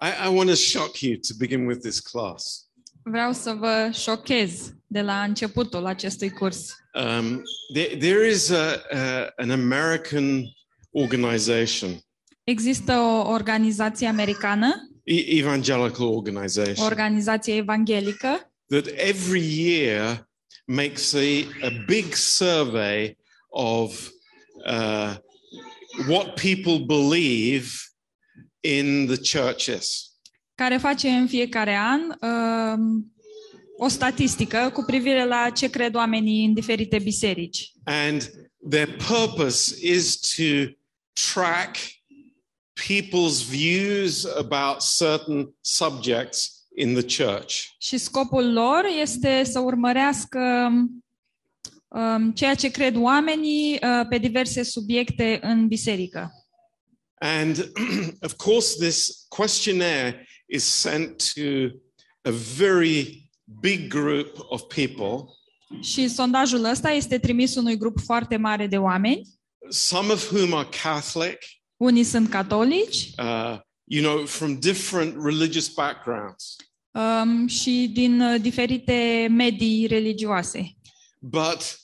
I, I want to shock you to begin with this class. Vreau să vă șochez de la începutul acestui curs. Um, there, there is a, a, an American organization, Există o organizație americană, evangelical organization, o organizație evanghelică, that every year makes a, a big survey of uh, what people believe in the churches. care face în fiecare an um, o statistică cu privire la ce cred oamenii în diferite biserici. And their purpose is to track people's views about certain subjects in the church. Și scopul lor este să urmărească um, ceea ce cred oamenii uh, pe diverse subiecte în biserică. And of course, this questionnaire is sent to a very big group of people, Și sondajul ăsta este trimis unui grup foarte mare de oameni. some of whom are Catholic, Unii sunt catolici uh, you know, from different religious backgrounds. um, și din uh, diferite medii religioase. But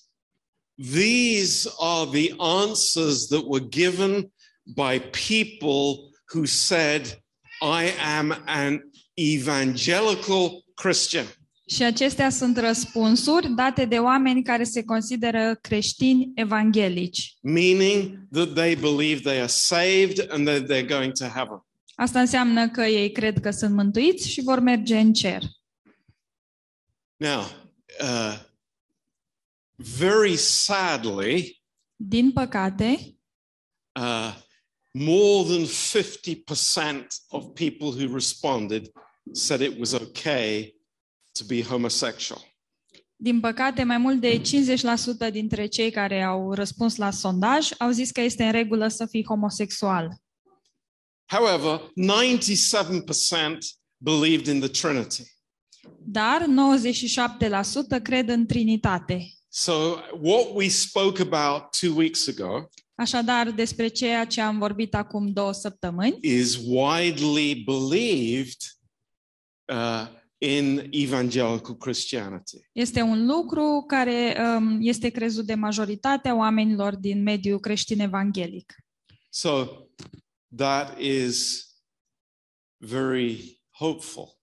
these are the answers that were given by people who said, I am an evangelical Christian. Și acestea sunt răspunsuri date de oameni care se consideră creștini evanghelici. meaning that they believe they are saved and that they're going to heaven. Asta înseamnă că ei cred că sunt mântuiți și vor merge în cer. Now, uh, very sadly, Din păcate, uh, more than 50% of people who responded said it was okay to be homosexual. din păcate, mai mult de 50% dintre cei care au răspuns la sondaj au zis că este în regulă să fii homosexual. However, 97% believed in the Trinity. Dar 97% cred în Trinitate. So, what we spoke about two weeks ago Așadar, despre ceea ce am vorbit acum două săptămâni is widely believed uh, in evangelical Christianity. este un lucru care um, este crezut de majoritatea oamenilor din mediul creștin evanghelic. So that is very hopeful.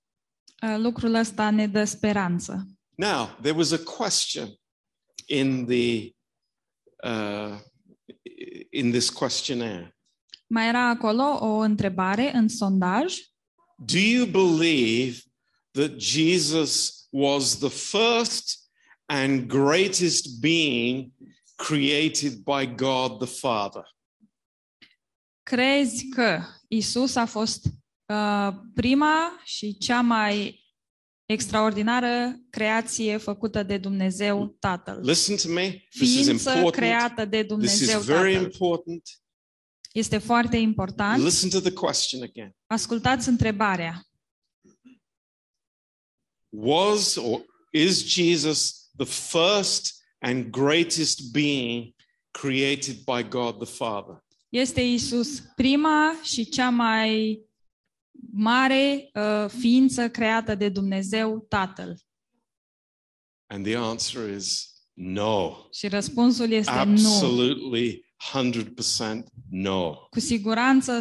Uh, Lucrul ăsta ne dă speranță. Now, there was a question in the uh, in this questionnaire. Mai era acolo o întrebare în sondaj. Do you believe that Jesus was the first and greatest being created by God the Father? Crezi că Isus a fost uh, prima și cea mai extraordinară creație făcută de Dumnezeu Tatăl? Listen to me. This is Ființă important. creată de This Dumnezeu is very Tatăl. important. Este foarte important. Listen to the question again. Ascultați întrebarea. Was or is Jesus the first and greatest being created by God the Father? Este Isus prima și cea mai mare uh, ființă creată de Dumnezeu Tatăl? And the answer is no. Și răspunsul este nu. Absolutely 100% no. Cu siguranță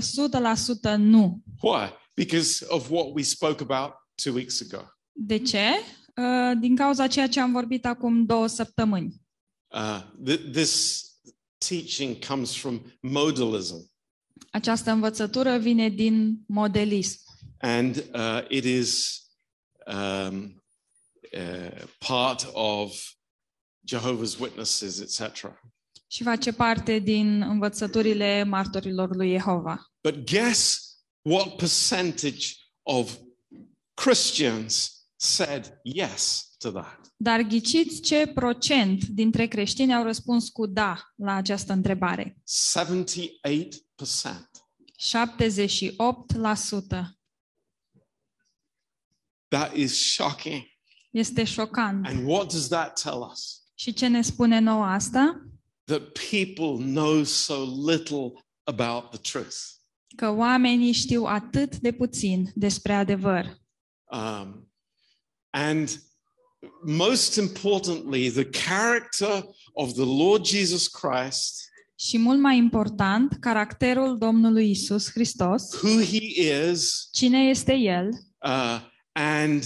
100% nu. Why? Because of what we spoke about two weeks ago. De ce? Uh, Din cauza ceea ce am vorbit acum două săptămâni. Uh, th- this teaching comes from modalism, Această învățătură vine din modelism and uh, it is um, uh, part of Jehovah's Witnesses, etc. și face parte din învățăturile martorilor lui Jehova. But guess what percentage of Christians said yes to that? Dar ghiciți ce procent dintre creștini au răspuns cu da la această întrebare? 78%. 78%. That is shocking. Este șocant. And what does that tell us? Și ce ne spune nouă asta? That people know so little about the truth. că oamenii știu atât de puțin despre adevăr. Um, and most importantly, the character of the Lord Jesus Christ, Și mult mai important, caracterul Domnului Isus Hristos, who he is, cine este El uh, and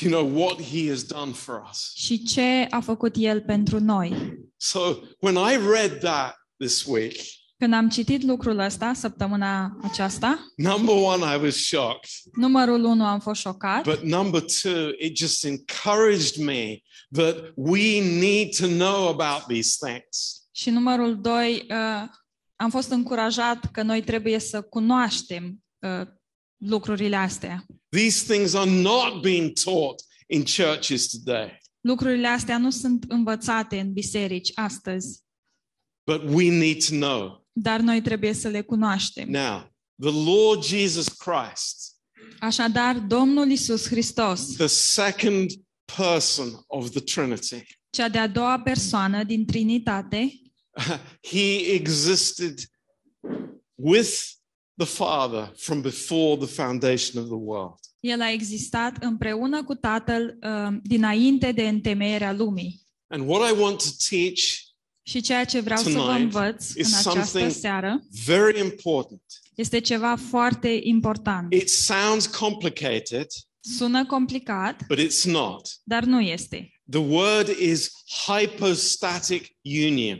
you know what he has done for us. și ce a făcut El pentru noi. So when I read that this week, Când am citit lucrul ăsta săptămâna aceasta, number one, I was shocked. numărul 1 am fost șocat, But number two, it just encouraged me that we need to know about these things. și numărul 2 uh, am fost încurajat că noi trebuie să cunoaștem uh, lucrurile astea. These things are not being taught in churches today, Lucrurile astea nu sunt învățate în biserici astăzi, but we need to know. dar noi trebuie să le cunoaștem. Now, the Lord Jesus Christ, Așadar, Domnul Isus Hristos, the second person of the Trinity, cea de-a doua persoană din Trinitate, he existed with the Father from before the foundation of the world. el a existat împreună cu Tatăl uh, dinainte de întemeierea lumii. And what I want to teach Și ceea ce vreau să vă Tonight învăț is în această something- seară very important. este ceva foarte important. It sounds complicated, Sună complicat, but it's not. dar nu este. The word is hypostatic union.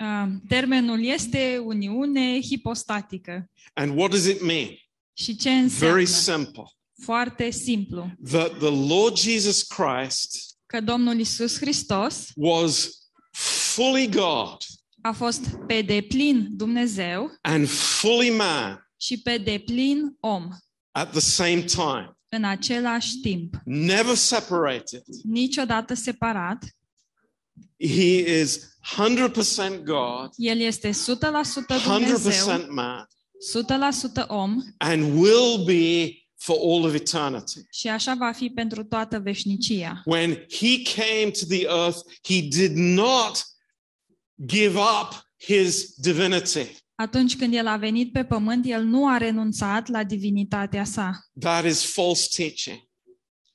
Uh, Termenul este uniune hipostatică. And what does it mean? Și ce înseamnă? Very simple. Foarte simplu. That the Lord Jesus Christ Că Domnul Isus Hristos was fully God a fost pe deplin Dumnezeu and fully man și pe deplin om at the same time, în același timp, never separated. niciodată separat. He is 100% God, El este 100% Dumnezeu, 100% man, 100% om and will be for all of eternity. și așa va fi pentru toată veșnicia. When he came to the earth, he did not give up his divinity. Atunci când el a venit pe pământ, el nu a renunțat la divinitatea sa. That is false teaching.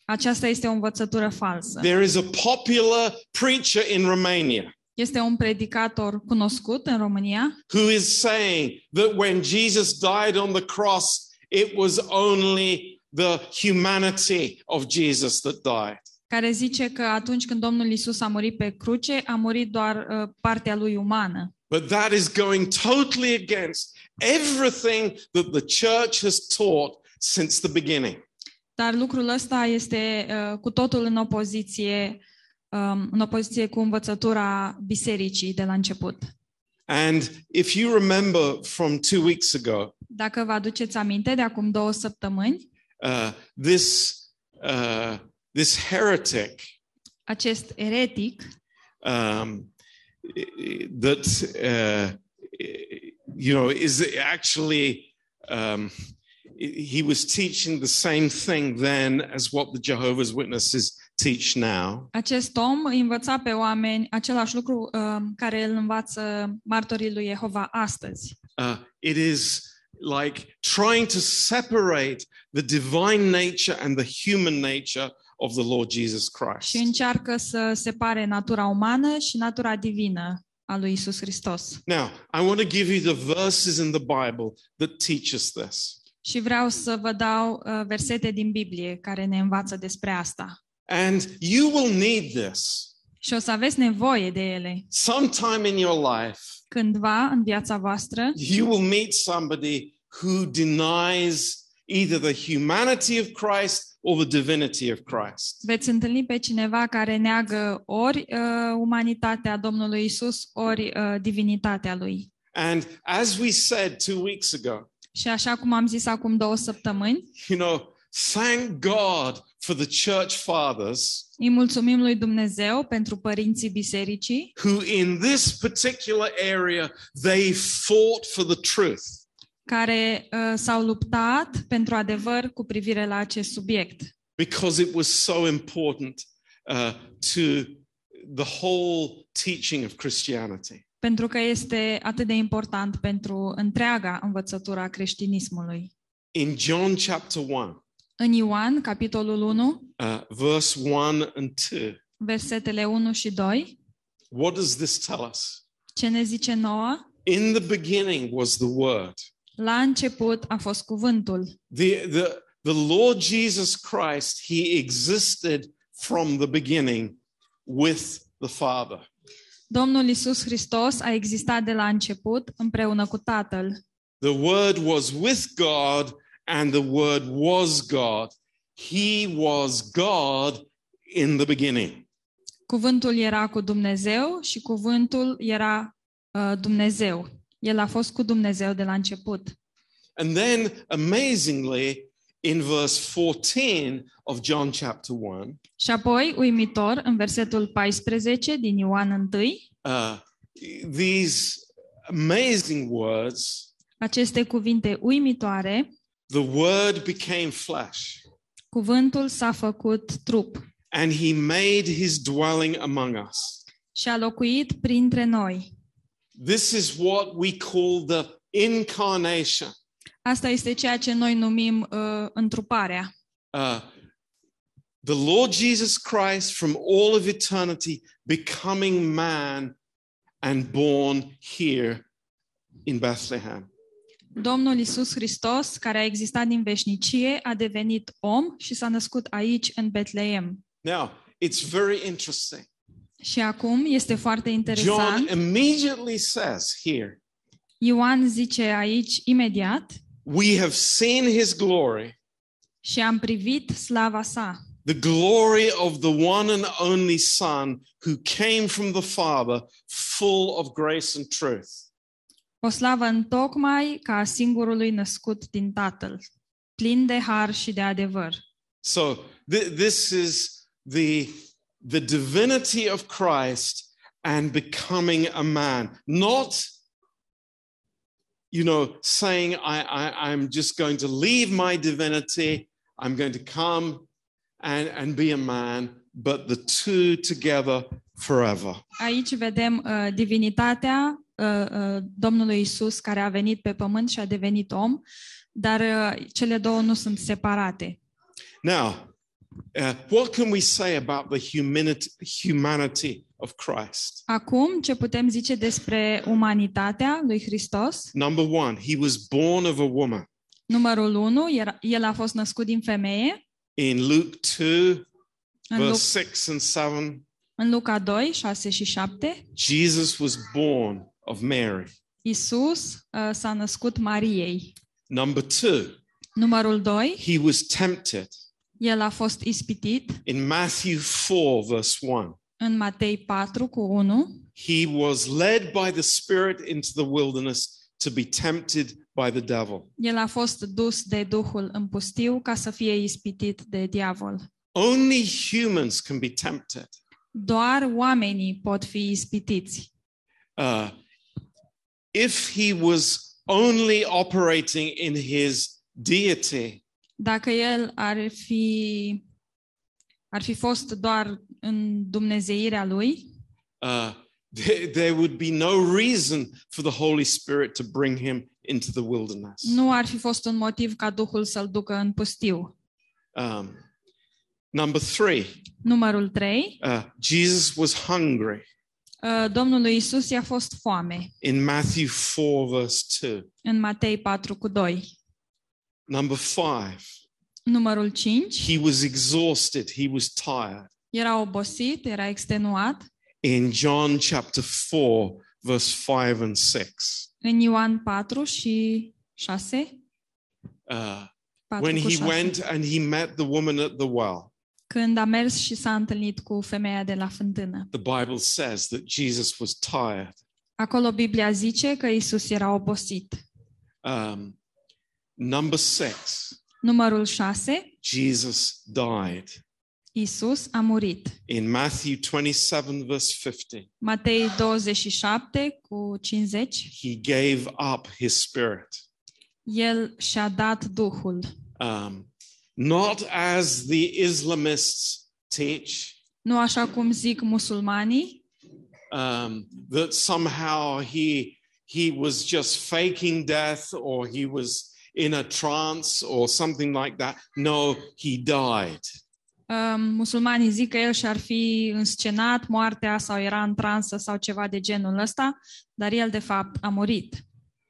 Aceasta este o învățătură falsă. There is a popular preacher in Romania Este un predicator cunoscut în România who is saying that when Jesus died on the cross, it was only the humanity of Jesus that died. Care zice că atunci când Domnul Isus a murit pe cruce, a murit doar uh, partea lui umană. But that is going totally against everything that the church has taught since the beginning. Dar lucrul ăsta este uh, cu totul în opoziție, um, în opoziție cu învățătura bisericii de la început. And if you remember from two weeks ago, Dacă vă aduceți aminte, de acum două săptămâni, uh, this uh, this heretic acest eretic um, that uh, you know is actually um, he was teaching the same thing then as what the Jehovah's Witnesses teach now. Acest om învăța pe oameni același lucru um, care îl învață martorii lui Jehova astăzi. Uh, it is like trying to separate the divine nature and the human nature of the Lord Jesus Christ. Și încearcă să separe natura umană și natura divină a lui Isus Hristos. Now, I want to give you the verses in the Bible that teach us this. Și vreau să vă dau uh, versete din Biblie care ne învață despre asta. And you will need this Și o să aveți nevoie de ele. sometime in your life. Cândva în viața voastră You will meet somebody who denies either the humanity of Christ or the divinity of Christ. veți întâlni pe cineva care neagă ori uh, umanitatea Domnului Isus, ori uh, divinitatea lui. And as we said two weeks ago, Și așa cum am zis acum două săptămâni, you know, thank God for the church fathers îi mulțumim lui Dumnezeu pentru părinții bisericii who, in this particular area, they fought for the truth. Care uh, s-au luptat pentru adevăr cu privire la acest subiect. because it was so important uh, to the whole teaching of Christianity. pentru că este atât de important pentru întreaga învățătură a creștinismului. In John chapter 1, În Ioan, capitolul 1, uh, verse 1 and 2, versetele 1 și 2, what does this tell us? ce ne zice nouă? In the beginning was the Word. La început a fost cuvântul. The, the, the Lord Jesus Christ, He existed from the beginning with the Father. Domnul Isus Hristos a existat de la început împreună cu Tatăl. The Word was with God, and the Word was God. He was God in the beginning. Cuvântul era cu Dumnezeu și cuvântul era uh, Dumnezeu. El a fost cu Dumnezeu de la început. And then, amazingly, in verse 14 of John chapter 1, Și apoi, uimitor, în versetul 14 din Ioan 1, uh, these amazing words, aceste cuvinte uimitoare, the Word became flesh, cuvântul s-a făcut trup and He made His dwelling among us. și a locuit printre noi. This is what we call the incarnation. Asta este ceea ce noi numim uh, întruparea. Uh, the Lord Jesus Christ from all of eternity becoming man and born here in Bethlehem. Domnul Isus Hristos, care a existat din veșnicie, a devenit om și s-a născut aici, în Betleem. Now, it's very interesting. Și acum este foarte John interesant. immediately says here, Ioan zice aici imediat, We have seen his glory, și am privit slava sa, the glory of the one and only Son who came from the Father, full of grace and truth. o slavă întocmai ca a singurului născut din Tatăl, plin de har și de adevăr. So th- this is the, the divinity of Christ and becoming a man, not, you know, saying, I, I, I'm just going to leave my divinity, I'm going to come and, and be a man, but the two together forever. Aici vedem uh, divinitatea uh, uh, Domnului Isus care a venit pe pământ și a devenit om, dar uh, cele două nu sunt separate. Now, uh, what can we say about the humanity, humanity of Christ? Acum, ce putem zice despre umanitatea lui Hristos? Number one, he was born of a woman. Numărul 1, el a fost născut din femeie, In Luke 2, în, Lu- verse 6 and 7, în Luca 2, 6 și 7. Jesus was born of Mary. Isus uh, s-a născut Mariei. Number two, Numărul 2, he was tempted. El a fost ispitit In Matthew 4, verse 1, în Matei 4 cu 1. he was led by the Spirit into the wilderness to be tempted by the devil. El a fost dus de Duhul în pustiu ca să fie ispitit de diavol. Only humans can be tempted. Doar oamenii pot fi ispitiți. Uh, if he was only operating in his deity, Dacă el ar fi ar fi fost doar în dumnezeirea lui, uh, there, there would be no reason for the Holy Spirit to bring him into the wilderness. nu ar fi fost un motiv ca Duhul să-l ducă în pustiu. Um, number three, Numărul 3. uh, Jesus was hungry Domnului Isus i-a fost foame in Matthew 4, verse 2. în Matei 4 cu 2. Number five, Numărul 5. he was exhausted, he was tired. Era obosit, era extenuat. In John chapter 4, verse 5 and 6. În Ioan 4 și 6. Uh, 4 when cu he 6. went and he met the woman at the well, Când a mers și s-a întâlnit cu femeia de la fântână. the Bible says that Jesus was tired. Acolo Biblia zice că Isus era obosit. Um, number six, Numărul 6. Jesus died. Isus a murit. In Matthew 27, verse 50, Matei 27 cu 50. he gave up his spirit. El și-a dat Duhul. Um, not as the Islamists teach, Nu așa cum zic musulmanii, um, that somehow he he was just faking death or he was in a trance or something like that. No, he died. Um, musulmanii zic că el și-ar fi înscenat moartea sau era în transă sau ceva de genul ăsta, dar el de fapt a murit.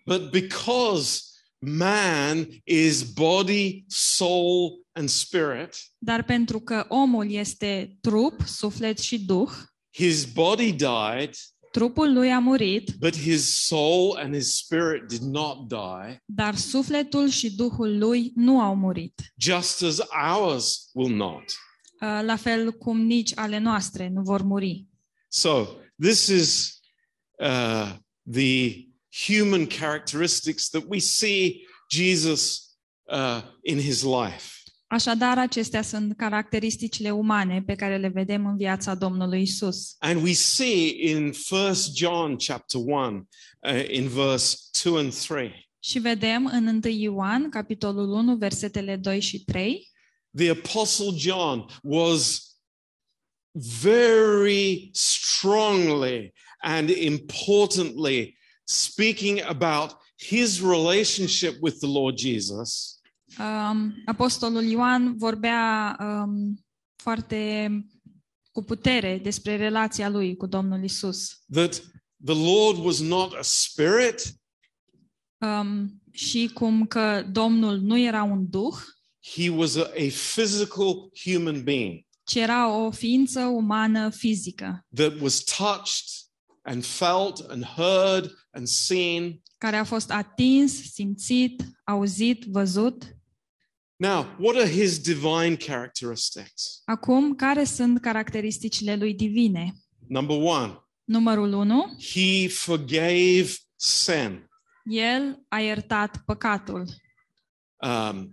But because man is body, soul, and spirit, Dar pentru că omul este trup, suflet și duh, his body died, trupul lui a murit, but his soul and his spirit did not die, dar sufletul și duhul lui nu au murit. just as ours will not. Uh, La fel cum nici ale noastre nu vor muri. So, this is uh, the human characteristics that we see Jesus uh, in his life. Așadar, acestea sunt caracteristicile umane pe care le vedem în viața Domnului Isus. And we see in 1 John chapter 1, uh, in verse 2 and 3, Și vedem în 1 Ioan, capitolul 1, versetele 2 și 3, the Apostle John was very strongly and importantly speaking about his relationship with the Lord Jesus um, Apostolul Ioan vorbea um, foarte cu putere despre relația lui cu Domnul Isus. that the Lord was not a spirit, Um, și cum că Domnul nu era un duh, he was a, a physical human being ci era o ființă umană fizică, that was touched and felt and heard and seen. care a fost atins, simțit, auzit, văzut. Now, what are his divine characteristics? Acum, care sunt caracteristicile lui divine? Number one, Numărul 1. he forgave sin. El a iertat păcatul. Um,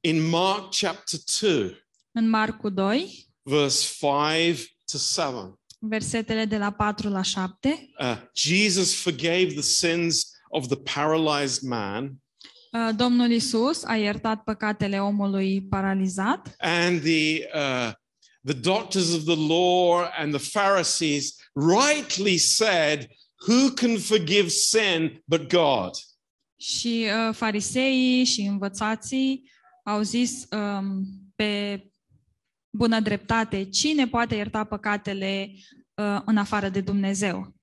in Mark chapter 2, În Marcu 2, verse 5 to 7, versetele de la 4 la 7, uh, Jesus forgave the sins of the paralyzed man uh, Domnul Isus a iertat păcatele omului paralizat and the uh, the doctors of the law and the Pharisees rightly said, "Who can forgive sin but God?" și uh, fariseii și învățații au zis um, pe bună dreptate, cine poate ierta păcatele uh, în afară de Dumnezeu?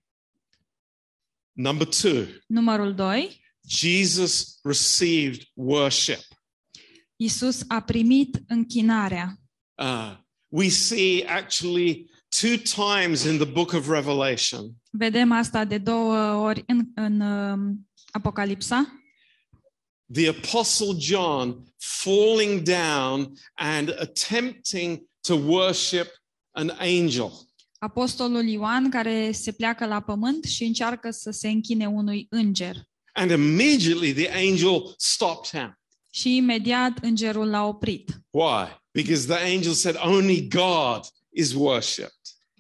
Number two, Numărul 2, Jesus received worship. Isus a primit închinarea. Uh, we see actually two times in the book of Revelation Vedem asta de două ori în, în um, Apocalipsa. the Apostle John falling down and attempting to worship an angel. Apostolul Ioan care se pleacă la pământ și încearcă să se închine unui înger. And immediately the angel stopped him. Și imediat îngerul l-a oprit. Why? Because the angel said, Only God is worshipped.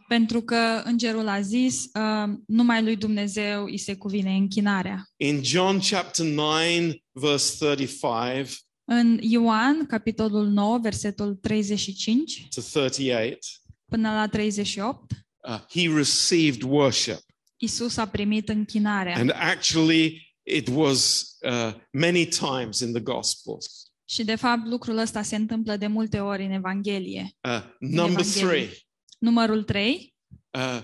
Pentru că îngerul a zis, uh, numai lui Dumnezeu îi se cuvine închinarea. In John chapter 9, verse 35 În Ioan, capitolul 9, versetul 35 to 38, până la 38, uh, he received worship. Isus a primit închinarea. And actually, it was uh, many times in the Gospels. Și de fapt lucrul ăsta se întâmplă de multe ori în Evanghelie. Uh, number Evanghelie. three, Numărul 3, uh,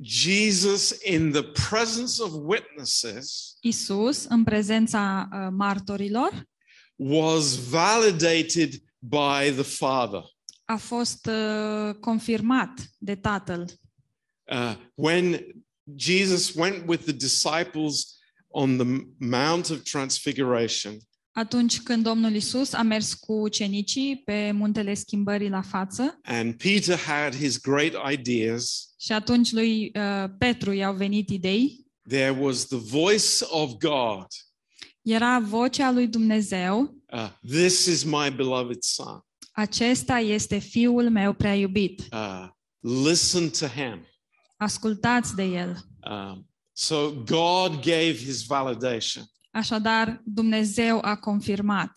Jesus, in the presence of witnesses, Isus, în prezența uh, martorilor, was validated by the Father. a fost uh, confirmat de Tatăl. Uh, when Jesus went with the disciples on the Mount of Transfiguration, Atunci când Domnul Isus a mers cu ucenicii pe muntele schimbării la față and Peter had his great ideas, și atunci lui uh, Petru i-au venit idei, there was the voice of God. era vocea lui Dumnezeu, Uh, this is my beloved Son. acesta este fiul meu prea iubit, Uh, listen to him. ascultați de el. Um, so God gave his validation. Așadar, Dumnezeu a confirmat.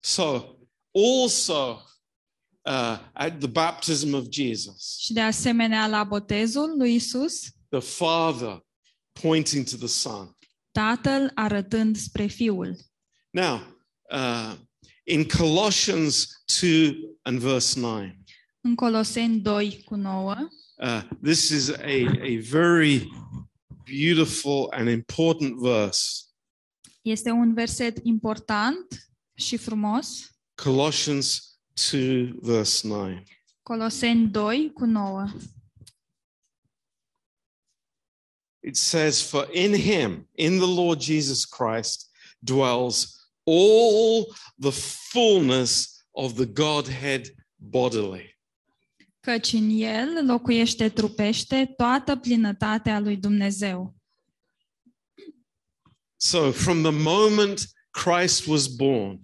So also uh, at the baptism of Jesus, Și de asemenea, la botezul lui Isus, the Father pointing to the Son. Tatăl arătând spre Fiul. Now, uh, in Colossians 2 and verse 9, În Coloseni 2 cu 9, uh, this is a, a very beautiful and important verse. este un verset important și frumos. Colossians 2, verse 9. Coloseni 2 cu 9. It says, For in him, in the Lord Jesus Christ, dwells all the fullness of the Godhead bodily. Căci în el locuiește trupește toată plinătatea lui Dumnezeu. So, from the moment Christ was born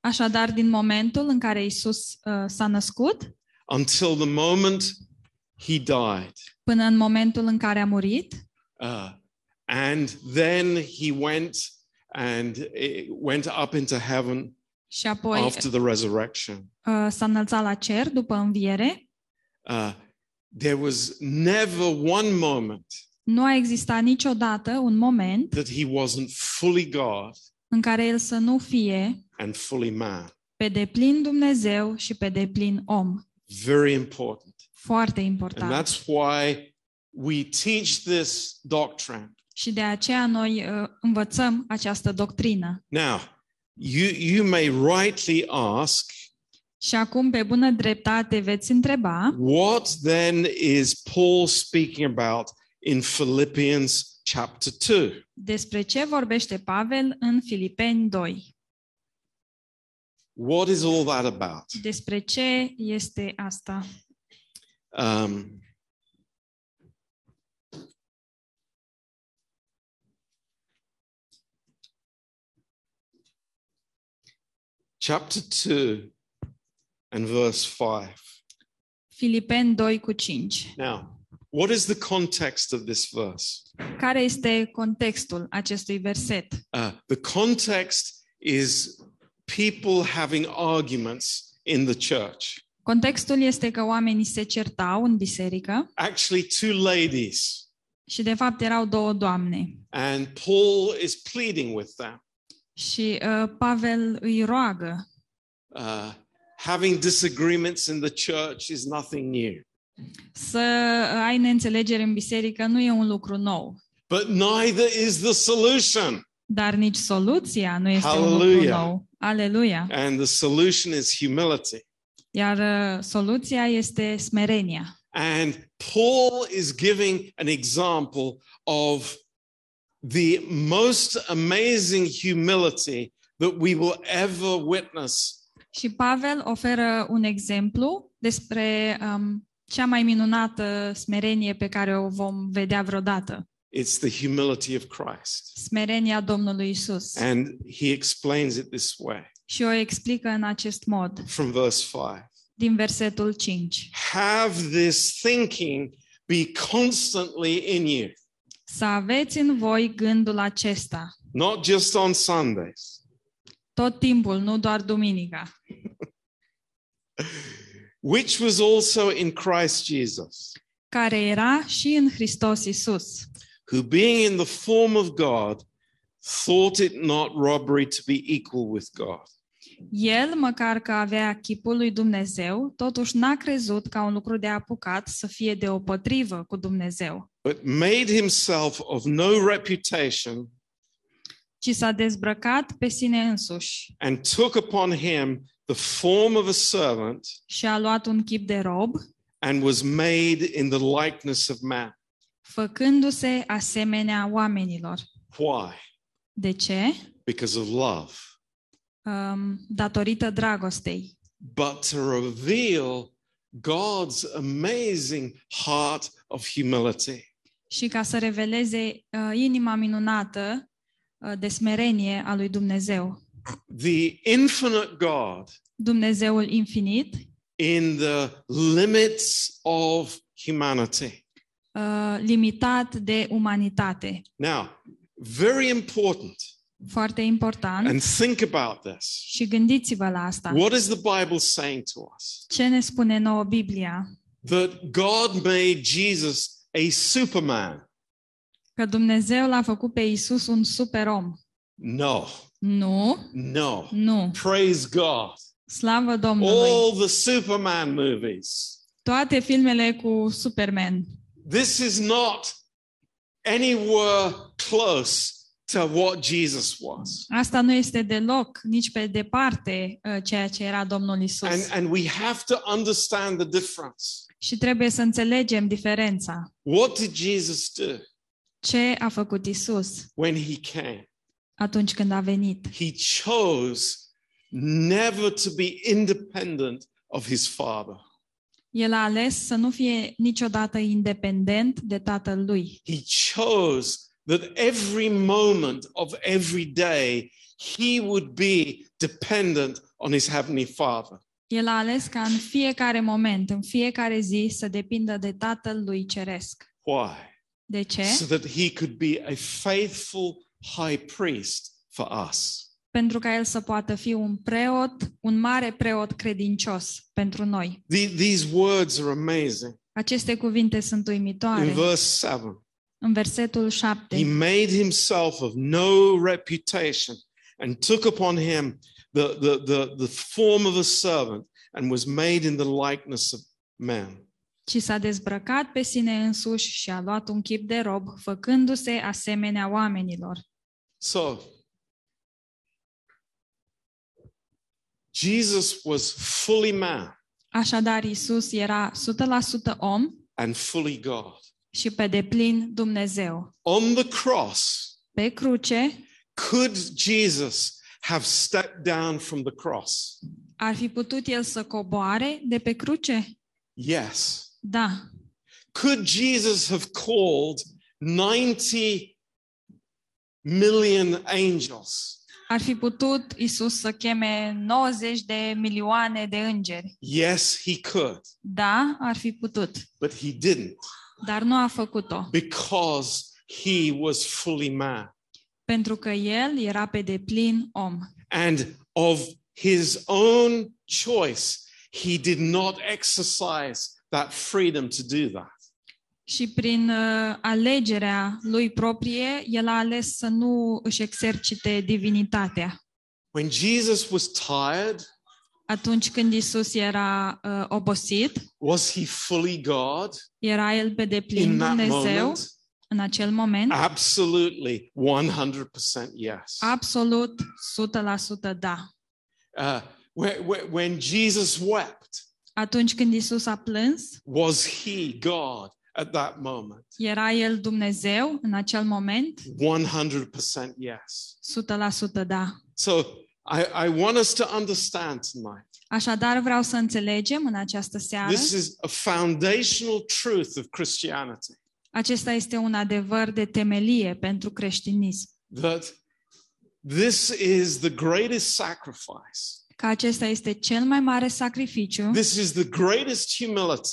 Așadar, din momentul în care Isus uh, s-a născut until the moment he died, până în momentul în care a murit uh, and then he went and eh, went up into heaven și apoi after the resurrection, uh, s-a înălțat la cer după înviere, uh, there was never one moment nu a existat niciodată un moment that he wasn't fully God în care el să nu fie and fully man. pe deplin Dumnezeu și pe deplin om. Very important. Foarte And important. that's why we teach this doctrine. Și de aceea noi uh, învățăm această doctrină. Now, you, you may rightly ask, Și acum, pe bună dreptate, veți întreba, what then is Paul speaking about in Philippians chapter 2? despre ce vorbește Pavel în Filipeni 2? What is all that about? Despre ce este asta? Um, chapter 2 and verse 5. Filipeni 2 cu 5. Now, what is the context of this verse? Care este contextul acestui verset? Uh, the context is people having arguments in the church. Contextul este că oamenii se certau în biserică Actually, two ladies, și de fapt erau două doamne. and Paul is pleading with them. Și uh, Pavel îi roagă. Uh, having disagreements in the church is nothing new, Să ai neînțelegere în biserică nu e un lucru nou, but neither is the solution. dar nici soluția nu este un lucru Hallelujah. nou. Aleluia! And the solution is humility. Iar uh, soluția este smerenia. And Paul is giving an example of the most amazing humility that we will ever witness Și Pavel oferă un exemplu despre um, cea mai minunată smerenie pe care o vom vedea vreodată. It's the humility of Christ. Smerenia Domnului Isus. And he explains it this way Și o explică în acest mod, from verse 5. din versetul 5. Have this thinking be constantly in you, Să aveți în voi gândul acesta, not just on Sundays, tot timpul, nu doar duminica, which was also in Christ Jesus, care era și în Hristos Isus, who being in the form of God, thought it not robbery to be equal with God. El, măcar că avea chipul lui Dumnezeu, totuși n-a crezut ca un lucru de apucat să fie deopotrivă cu Dumnezeu, but made himself of no reputation ci s-a dezbrăcat pe sine însuși and took upon him the form of a servant și a luat un chip de rob, and was made in the likeness of man. făcându-se asemenea oamenilor. Why? De ce? Because of love, Um, datorită dragostei, but to reveal God's amazing heart of humility. și ca să reveleze uh, inima minunată uh, de smerenie a lui Dumnezeu. The infinite God Dumnezeul infinit, in the limits of humanity. uh, limitat de umanitate. Now, very important, Foarte important. and think about this. Și gândiți-vă la asta. What is the Bible saying to us? Ce ne spune nouă Biblia? That God made Jesus a superman. Că Dumnezeu l-a făcut pe Isus un super om. No, Nu, no. nu. Praise God. Slavă Domnului. All the Superman movies. Toate filmele cu Superman. This is not anywhere close to what Jesus was. Asta nu este deloc, nici pe departe, uh, ceea ce era Domnul Isus. And, and we have to understand the difference. Și trebuie să înțelegem diferența. What did Jesus do Ce a făcut Isus when he came? atunci când a venit? He chose never to be independent of his Father. El a ales să nu fie niciodată independent de tatăl lui. He chose that every moment of every day he would be dependent on his Heavenly Father. El a ales ca în fiecare moment, în fiecare zi, să depindă de tatăl lui ceresc. Why? De ce? So that he could be a faithful high priest for us. Pentru ca el să poată fi un preot, un mare preot credincios pentru noi. The- these words are amazing. Aceste cuvinte sunt In uimitoare. verse 7, În versetul he 7, made himself of no reputation and took upon him the, the, the, the form of a servant and was made in the likeness of man. Ci s-a dezbrăcat pe sine însuși și a luat un chip de rob, făcându-se asemenea oamenilor. So, Jesus was fully man Așadar, Isus era 100% om and fully God. și pe deplin Dumnezeu. On the cross, Pe cruce, could Jesus have stepped down from the cross? ar fi putut el să coboare de pe cruce? Yes. Da. Could Jesus have called 90 million angels? Ar fi putut Isus să cheme 90 de milioane de îngeri? Yes, he could, Da, ar fi putut, but he didn't dar nu a făcut-o, because he was fully man. pentru că el era pe deplin om. And of his own choice, he did not exercise that freedom to do that. Și prin uh, alegerea lui proprie, el a ales să nu își exercite divinitatea. When Jesus was tired, Atunci când Isus era uh, obosit, was he fully God era el pe deplin in that Dumnezeu moment? în acel moment? Absolutely, 100% yes. Absolut, 100% da. Uh, whe- whe- when Jesus wept, Atunci când Isus a plâns, was he God at that moment? era el Dumnezeu în acel moment? 100% yes. 100% da. So I, I want us to understand tonight. Așadar, vreau să înțelegem în această seară, This is a foundational truth of Christianity acesta este un adevăr de temelie pentru creștinism, that this is the greatest sacrifice. Că acesta este cel mai mare sacrificiu, This is the greatest humility.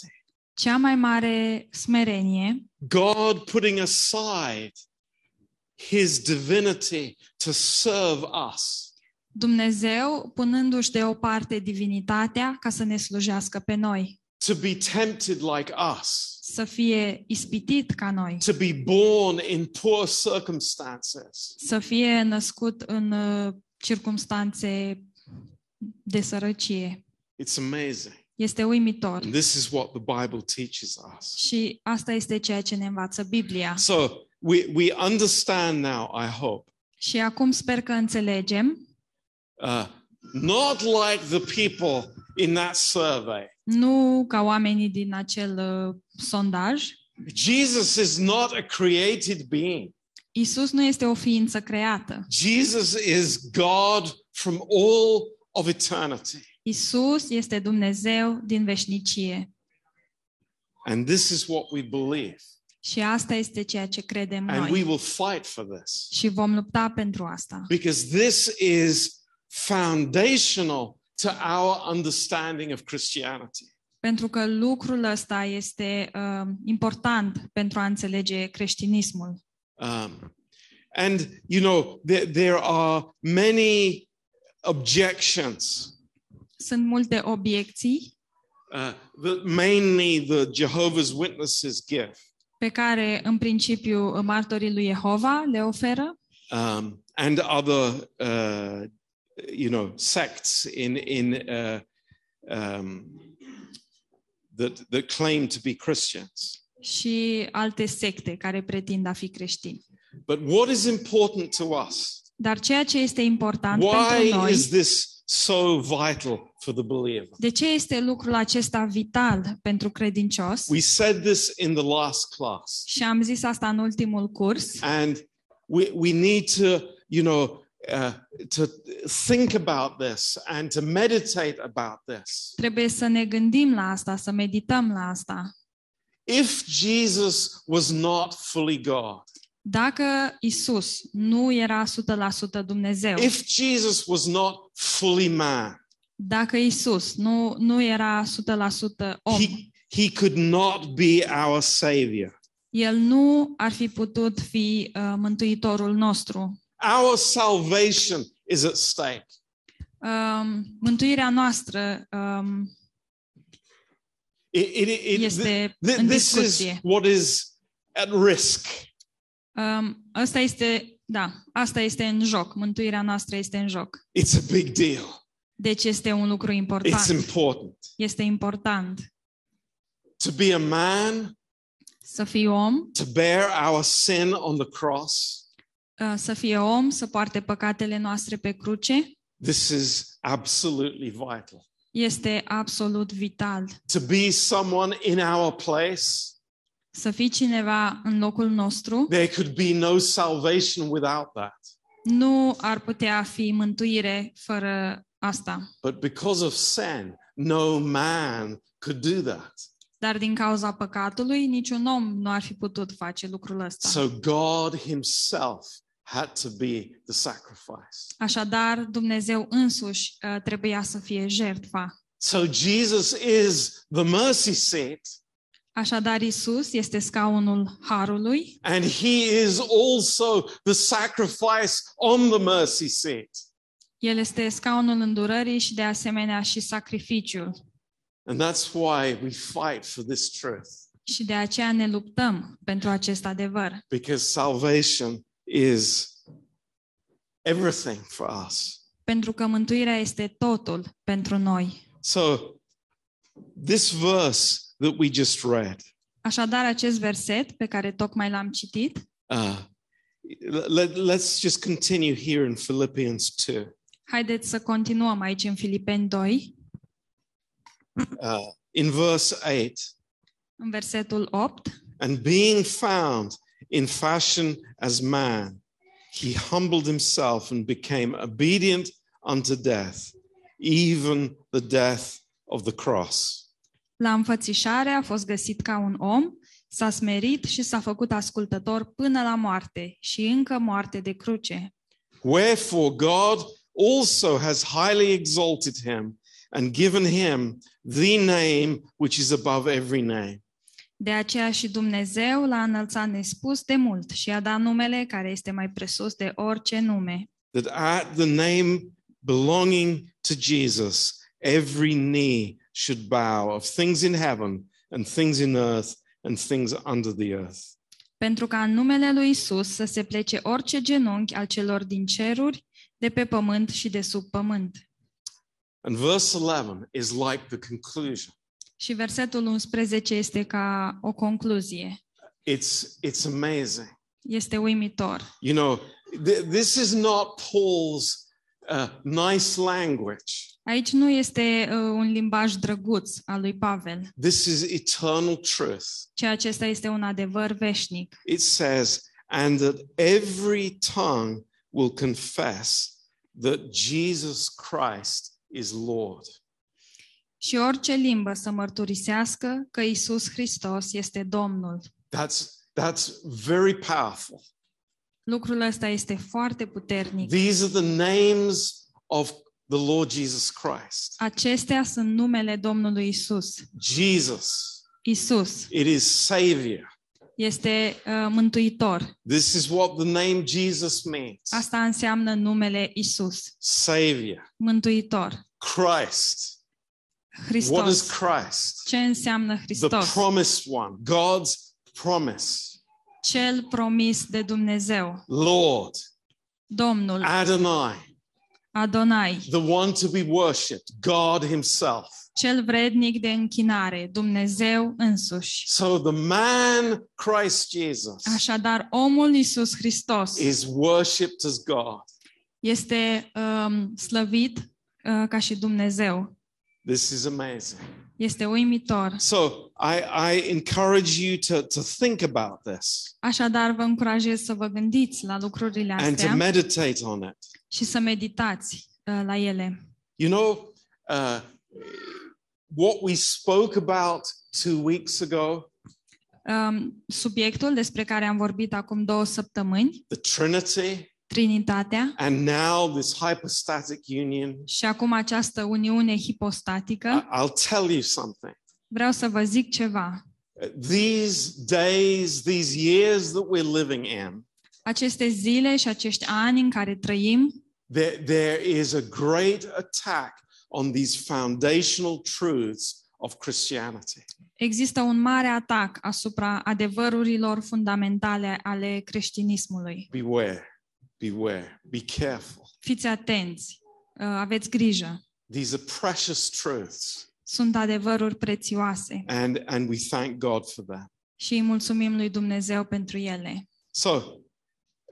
cea mai mare smerenie, God putting aside his divinity to serve us. Dumnezeu punându-și deoparte divinitatea ca să ne slujească pe noi, to be tempted like us, să fie ispitit ca noi, to be born in poor circumstances, să fie născut în uh, circumstanțe de sărăcie. it's amazing. Este uimitor. And this is what the Bible teaches us. Și asta este ceea ce ne învață Biblia. So we, we understand now, I hope, Și acum sper că înțelegem, uh, not like the people in that survey. nu ca oamenii din acel uh, sondaj, Jesus is not a created being. Isus nu este o ființă creată. Jesus is God from all of eternity. Isus este Dumnezeu din veșnicie. And this is what we believe. Și asta este ceea ce credem And we noi. will fight for this. Și vom lupta pentru asta. because this is foundational to our understanding of Christianity. Pentru că lucrul ăsta este uh, important pentru a înțelege creștinismul. Um, and, you know, there, there are many objections Sunt multe obiecții uh, that mainly the Jehovah's Witnesses give. pe care în principiu martorii lui Jehova le oferă um, and other, uh, you know, sects in in uh, um, that that claim to be Christians. și alte secte care pretind a fi creștini. But what is important to us? Dar ceea ce este important Why pentru noi, is this so vital for the believer? de ce este lucrul acesta vital pentru credincios? We said this in the last class, Și am zis asta în ultimul curs and we we need to, you know, uh, to think about this and to meditate about this. Trebuie să ne gândim la asta, să medităm la asta. If Jesus was not fully God, Dacă Isus nu era 100% Dumnezeu, if Jesus was not fully man, dacă Isus nu, nu era 100% om, he, he could not be our savior. El nu ar fi putut fi uh, mântuitorul nostru. Our salvation is at stake. Um, mântuirea noastră um, It, it, it, it- este th- în this is discuție. what is at risk. Um, asta este, da, asta este în joc. Mântuirea noastră este în joc. It's a big deal. Deci este un lucru It's important. important. Este important To be a man, să fii om, to bear our sin on the cross, uh, să fie om, să poarte păcatele noastre pe cruce. this is absolutely vital. Este absolut vital. To be someone in our place, Să fii cineva în locul nostru, there could be no salvation without that. nu ar putea fi mântuire fără asta. But because of sin, no man could do that. Dar din cauza păcatului, niciun om nu ar fi putut face lucrul ăsta. So God Himself had to be the sacrifice. Așadar, Dumnezeu însuși uh, trebuia să fie jertfa. So Jesus is the mercy seat, Așadar, Isus este scaunul harului and He is also the sacrifice on the mercy seat. El este scaunul îndurării și de asemenea și sacrificiul. And that's why we fight for this truth, Și de aceea ne luptăm pentru acest adevăr. because salvation is everything for us. Pentru că mântuirea este totul pentru noi. So, this verse that we just read, Așadar, acest verset pe care tocmai l-am citit, uh, let, let's just continue here in Philippians 2. haideți să continuăm aici în Filipeni 2, Uh, in verse 8, în versetul 8. and being found in fashion as man, he humbled himself and became obedient unto death, even the death of the cross. La înfățișare a fost găsit ca un om, s-a smerit și s-a făcut ascultător până la moarte și încă moarte de cruce. Wherefore God also has highly exalted him and given him the name which is above every name. De aceea și Dumnezeu l-a înălțat nespus de mult și a dat numele care este mai presus de orice nume, That at the name belonging to Jesus, every knee should bow of things in heaven and things in earth and things under the earth. pentru ca în numele lui Isus să se plece orice genunchi al celor din ceruri, de pe pământ și de sub pământ. And verse 11 is like the conclusion. Și versetul 11 este ca o concluzie. It's, it's amazing. Este uimitor. You know, th- this is not Paul's uh, nice language. Aici nu este uh, un limbaj drăguț al lui Pavel, This is eternal truth. ci acesta este un adevăr veșnic. It says, and that every tongue will confess that Jesus Christ is Lord. Și orice limbă să mărturisească că Isus Hristos este Domnul. That's, that's very powerful. Lucrul ăsta este foarte puternic. These are the names of the Lord Jesus Christ. Acestea sunt numele Domnului Isus. Jesus, Isus it is Savior. este uh, mântuitor. This is what the name Jesus means Asta înseamnă numele Isus, Savior, mântuitor. Christ. What is Hristos. Christ? Ce înseamnă The Hristos? promised one, God's promise. Cel promis de Dumnezeu, Lord, Domnul, Adonai, Adonai, the one to be worshipped, God Himself. cel vrednic de închinare, Dumnezeu însuși. So the man, Christ Jesus, Așadar, omul Isus Hristos is worshipped as God. este um, slăvit uh, ca și Dumnezeu. This is amazing. Este uimitor. So I, I encourage you to, to think about this Așadar, vă încurajez să vă gândiți la lucrurile and to astea meditate on it. și să meditați uh, la ele. You know, uh, what we spoke about two weeks ago, Um, subiectul despre care am vorbit acum două săptămâni, the Trinity, Trinitatea, and now this hypostatic union, și acum această uniune hipostatică, I- I'll tell you something. Vreau să vă zic ceva. These days, these years that we're living in, Aceste zile și acești ani în care trăim, there, there is a great attack on these foundational truths of Christianity. există un mare atac asupra adevărurilor fundamentale ale creștinismului. Beware, beware, be careful. Fiți atenți, uh, aveți grijă. These are precious truths, Sunt adevăruri prețioase and, and we thank God for that. și îi mulțumim lui Dumnezeu pentru ele. So,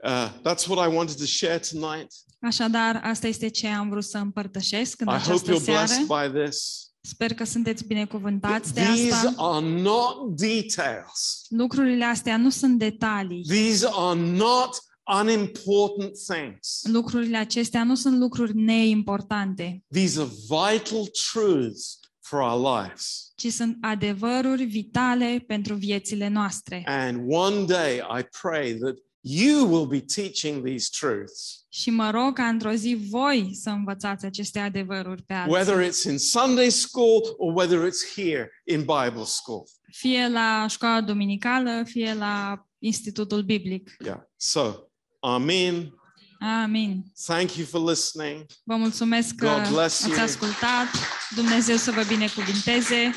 uh, that's what I wanted to share tonight. Așadar, asta este ce am vrut să împărtășesc în I hope această you're seară. blessed by this. Sper că sunteți binecuvântați de These asta. are not details. Lucrurile astea nu sunt detalii. These are not unimportant things. Lucrurile acestea nu sunt lucruri neimportante, These are vital truths for our lives. ci sunt adevăruri vitale pentru viețile noastre. And one day I pray that you will be teaching these truths, Și mă rog ca într-o zi voi să învățați aceste adevăruri pe alții. whether it's in Sunday school or whether it's here in Bible school. Fie la școala duminicală, fie la Institutul Biblic. Yeah. So, Amen. Amin. Thank you for listening. Vă mulțumesc că God bless you. ați ascultat. Dumnezeu să vă binecuvinteze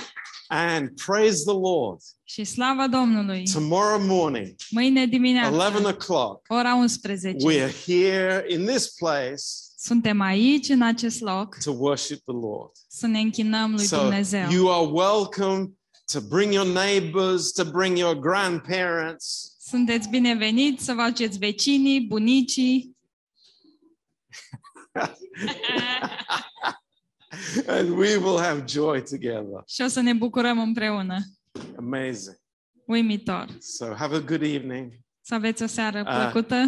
And praise the Lord. și slavă Domnului. Tomorrow morning, Mâine 11 dimineață, o'clock, ora 11, we're here in this place suntem aici, în acest loc, to worship the Lord. să ne închinăm lui So Dumnezeu. you are welcome to bring your neighbors, to bring your grandparents. Sunteți bineveniți să vă aduceți vecinii, bunicii and we will have joy together. și o să ne bucurăm împreună. Amazing. Uimitor. So have a good evening. Să aveți o seară Ah. plăcută.